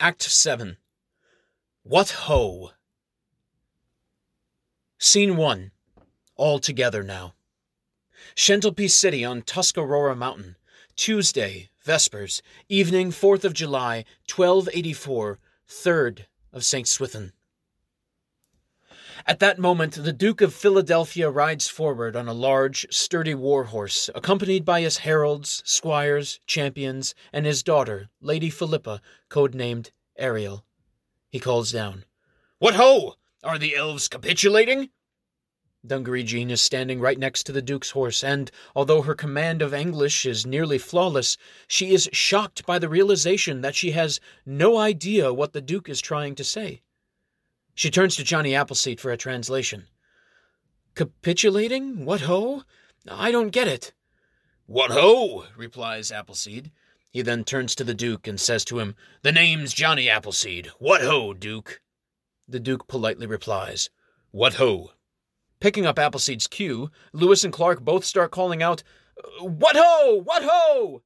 Act 7 What Ho! Scene 1 All together now. Shantelpe City on Tuscarora Mountain. Tuesday, Vespers, evening, 4th of July, 1284, 3rd of St. Swithin. At that moment, the Duke of Philadelphia rides forward on a large, sturdy war horse, accompanied by his heralds, squires, champions, and his daughter, Lady Philippa, codenamed Ariel. He calls down, What ho! Are the elves capitulating? Dungaree Jean is standing right next to the Duke's horse, and although her command of English is nearly flawless, she is shocked by the realization that she has no idea what the Duke is trying to say. She turns to Johnny Appleseed for a translation. Capitulating? What ho? I don't get it. What ho? replies Appleseed. He then turns to the Duke and says to him, The name's Johnny Appleseed. What ho, Duke? The Duke politely replies, What ho? Picking up Appleseed's cue, Lewis and Clark both start calling out, What ho! What ho!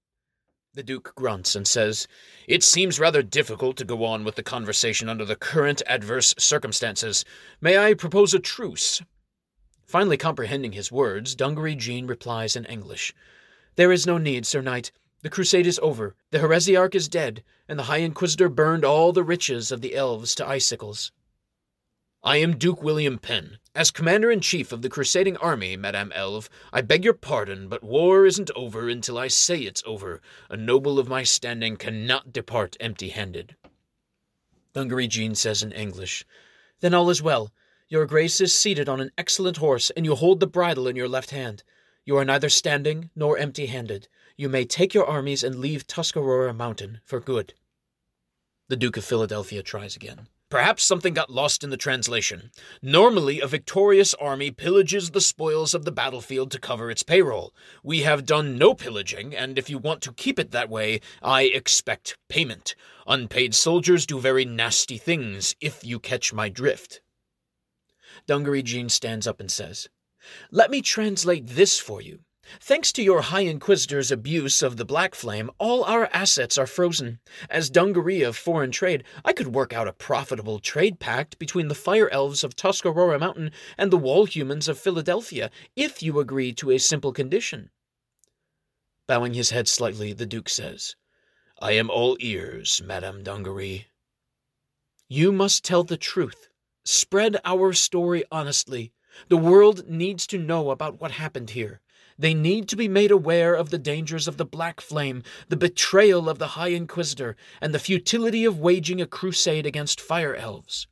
The Duke grunts and says, It seems rather difficult to go on with the conversation under the current adverse circumstances. May I propose a truce? Finally comprehending his words, Dungaree Jean replies in English, There is no need, Sir Knight. The crusade is over, the heresiarch is dead, and the High Inquisitor burned all the riches of the elves to icicles. I am Duke William Penn. As Commander in Chief of the Crusading Army, Madame Elve, I beg your pardon, but war isn't over until I say it's over. A noble of my standing cannot depart empty handed. Dungaree Jean says in English, Then all is well. Your Grace is seated on an excellent horse, and you hold the bridle in your left hand. You are neither standing nor empty handed. You may take your armies and leave Tuscarora Mountain for good. The Duke of Philadelphia tries again. Perhaps something got lost in the translation. Normally, a victorious army pillages the spoils of the battlefield to cover its payroll. We have done no pillaging, and if you want to keep it that way, I expect payment. Unpaid soldiers do very nasty things, if you catch my drift. Dungaree Jean stands up and says, Let me translate this for you. Thanks to your High Inquisitor's abuse of the Black Flame, all our assets are frozen. As Dungaree of Foreign Trade, I could work out a profitable trade pact between the Fire Elves of Tuscarora Mountain and the Wall Humans of Philadelphia, if you agree to a simple condition. Bowing his head slightly, the Duke says, I am all ears, Madame Dungaree. You must tell the truth. Spread our story honestly. The world needs to know about what happened here. They need to be made aware of the dangers of the Black Flame, the betrayal of the High Inquisitor, and the futility of waging a crusade against fire elves.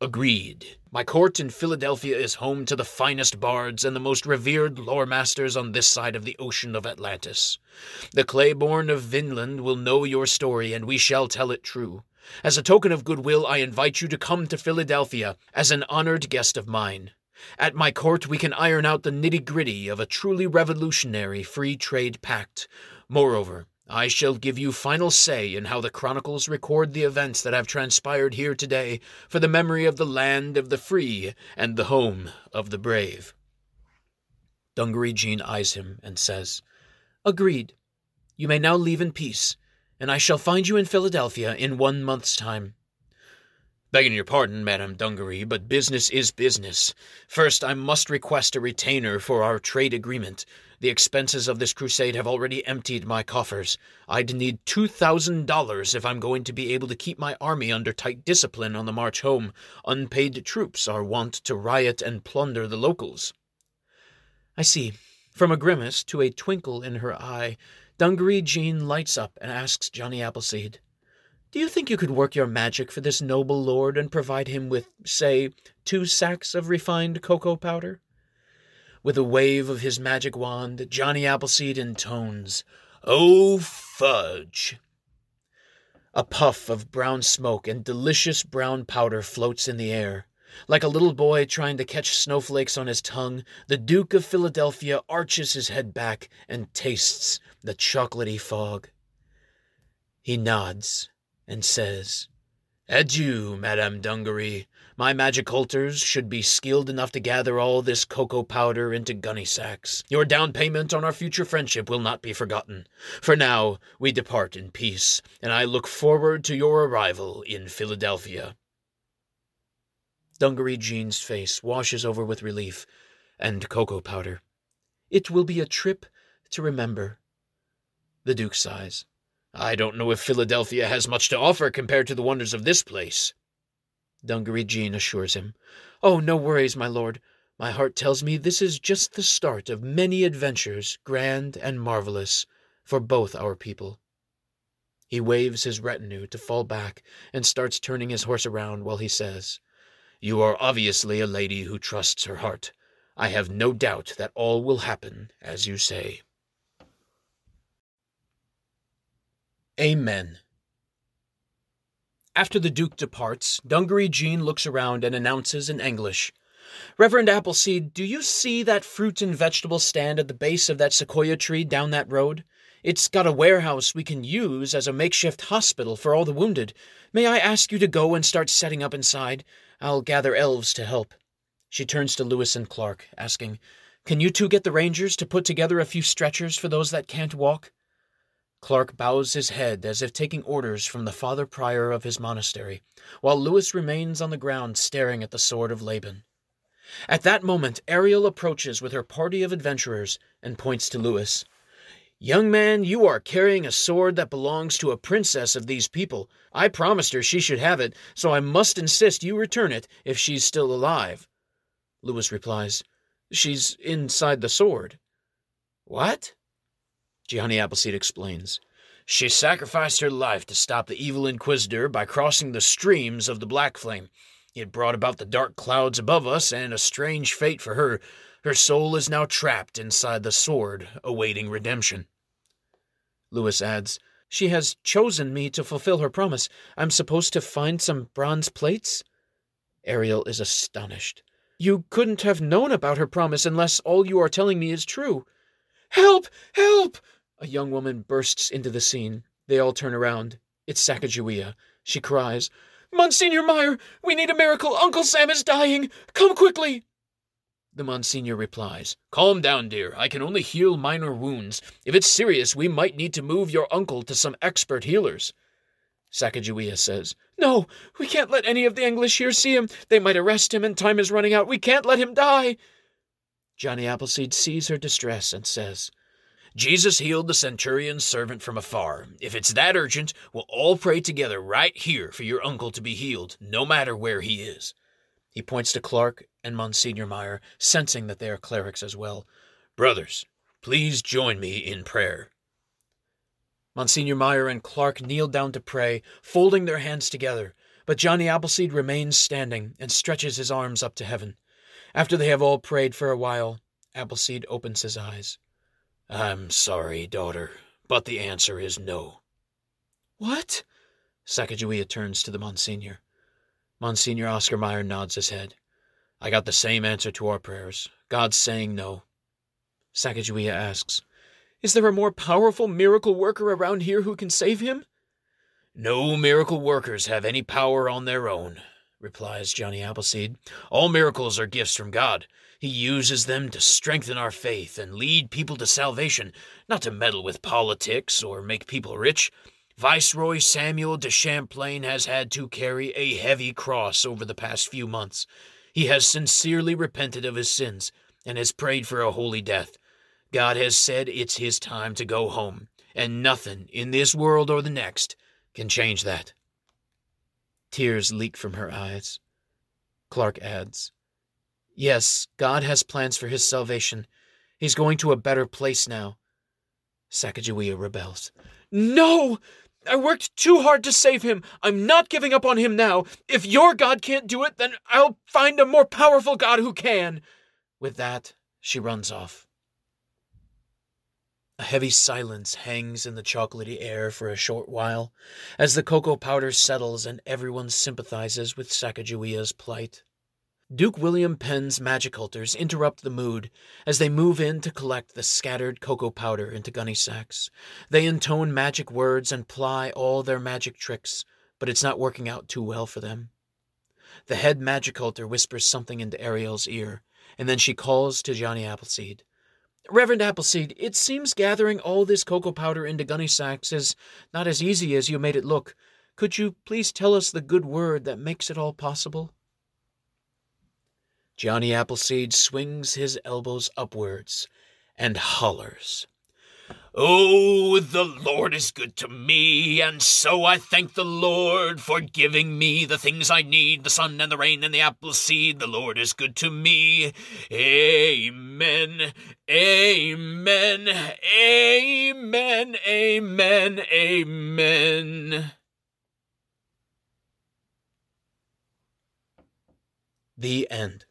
Agreed. My court in Philadelphia is home to the finest bards and the most revered lore masters on this side of the ocean of Atlantis. The Claiborne of Vinland will know your story, and we shall tell it true. As a token of goodwill, I invite you to come to Philadelphia as an honored guest of mine. At my court, we can iron out the nitty gritty of a truly revolutionary free trade pact. Moreover, I shall give you final say in how the chronicles record the events that have transpired here today for the memory of the land of the free and the home of the brave. Dungaree Jean eyes him and says, Agreed. You may now leave in peace, and I shall find you in Philadelphia in one month's time. Begging your pardon, Madame Dungaree, but business is business. First, I must request a retainer for our trade agreement. The expenses of this crusade have already emptied my coffers. I'd need two thousand dollars if I'm going to be able to keep my army under tight discipline on the march home. Unpaid troops are wont to riot and plunder the locals. I see. From a grimace to a twinkle in her eye, Dungaree Jean lights up and asks Johnny Appleseed, do you think you could work your magic for this noble lord and provide him with, say, two sacks of refined cocoa powder? With a wave of his magic wand, Johnny Appleseed intones, Oh, fudge! A puff of brown smoke and delicious brown powder floats in the air. Like a little boy trying to catch snowflakes on his tongue, the Duke of Philadelphia arches his head back and tastes the chocolatey fog. He nods and says, Adieu, Madame Dungaree. My magicultors should be skilled enough to gather all this cocoa powder into gunny sacks. Your down payment on our future friendship will not be forgotten. For now, we depart in peace, and I look forward to your arrival in Philadelphia. Dungaree Jean's face washes over with relief and cocoa powder. It will be a trip to remember. The Duke sighs. I don't know if Philadelphia has much to offer compared to the wonders of this place. Dungaree Jean assures him. Oh, no worries, my lord. My heart tells me this is just the start of many adventures, grand and marvelous, for both our people. He waves his retinue to fall back and starts turning his horse around while he says, You are obviously a lady who trusts her heart. I have no doubt that all will happen as you say. Amen. After the Duke departs, Dungaree Jean looks around and announces in English Reverend Appleseed, do you see that fruit and vegetable stand at the base of that sequoia tree down that road? It's got a warehouse we can use as a makeshift hospital for all the wounded. May I ask you to go and start setting up inside? I'll gather elves to help. She turns to Lewis and Clark, asking, Can you two get the rangers to put together a few stretchers for those that can't walk? Clark bows his head as if taking orders from the father prior of his monastery, while Lewis remains on the ground staring at the sword of Laban. At that moment, Ariel approaches with her party of adventurers and points to Lewis. Young man, you are carrying a sword that belongs to a princess of these people. I promised her she should have it, so I must insist you return it if she's still alive. Lewis replies, She's inside the sword. What? Johnny Appleseed explains. She sacrificed her life to stop the evil Inquisitor by crossing the streams of the Black Flame. It brought about the dark clouds above us and a strange fate for her. Her soul is now trapped inside the sword, awaiting redemption. Lewis adds, She has chosen me to fulfill her promise. I'm supposed to find some bronze plates? Ariel is astonished. You couldn't have known about her promise unless all you are telling me is true. Help! Help! A young woman bursts into the scene. They all turn around. It's Sacagawea. She cries, Monsignor Meyer, we need a miracle. Uncle Sam is dying. Come quickly. The Monsignor replies, Calm down, dear. I can only heal minor wounds. If it's serious, we might need to move your uncle to some expert healers. Sacagawea says, No, we can't let any of the English here see him. They might arrest him, and time is running out. We can't let him die. Johnny Appleseed sees her distress and says, Jesus healed the centurion's servant from afar. If it's that urgent, we'll all pray together right here for your uncle to be healed, no matter where he is. He points to Clark and Monsignor Meyer, sensing that they are clerics as well. Brothers, please join me in prayer. Monsignor Meyer and Clark kneel down to pray, folding their hands together, but Johnny Appleseed remains standing and stretches his arms up to heaven. After they have all prayed for a while, Appleseed opens his eyes. I'm sorry, daughter, but the answer is no. What? Sacagawea turns to the Monsignor. Monsignor Oscar Meyer nods his head. I got the same answer to our prayers. God's saying no. Sacagawea asks, Is there a more powerful miracle worker around here who can save him? No miracle workers have any power on their own, replies Johnny Appleseed. All miracles are gifts from God. He uses them to strengthen our faith and lead people to salvation, not to meddle with politics or make people rich. Viceroy Samuel de Champlain has had to carry a heavy cross over the past few months. He has sincerely repented of his sins and has prayed for a holy death. God has said it's his time to go home, and nothing in this world or the next can change that. Tears leak from her eyes. Clark adds, Yes, God has plans for his salvation. He's going to a better place now. Sacagawea rebels. No! I worked too hard to save him. I'm not giving up on him now. If your God can't do it, then I'll find a more powerful God who can. With that, she runs off. A heavy silence hangs in the chocolatey air for a short while, as the cocoa powder settles and everyone sympathizes with Sacagawea's plight. Duke William Penn's magicultors interrupt the mood as they move in to collect the scattered cocoa powder into gunny sacks. They intone magic words and ply all their magic tricks, but it's not working out too well for them. The head magicultor whispers something into Ariel's ear, and then she calls to Johnny Appleseed. Reverend Appleseed, it seems gathering all this cocoa powder into gunny sacks is not as easy as you made it look. Could you please tell us the good word that makes it all possible? Johnny Appleseed swings his elbows upwards and hollers. Oh, the Lord is good to me, and so I thank the Lord for giving me the things I need the sun and the rain and the apple seed. The Lord is good to me. Amen. Amen. Amen. Amen. Amen. The end.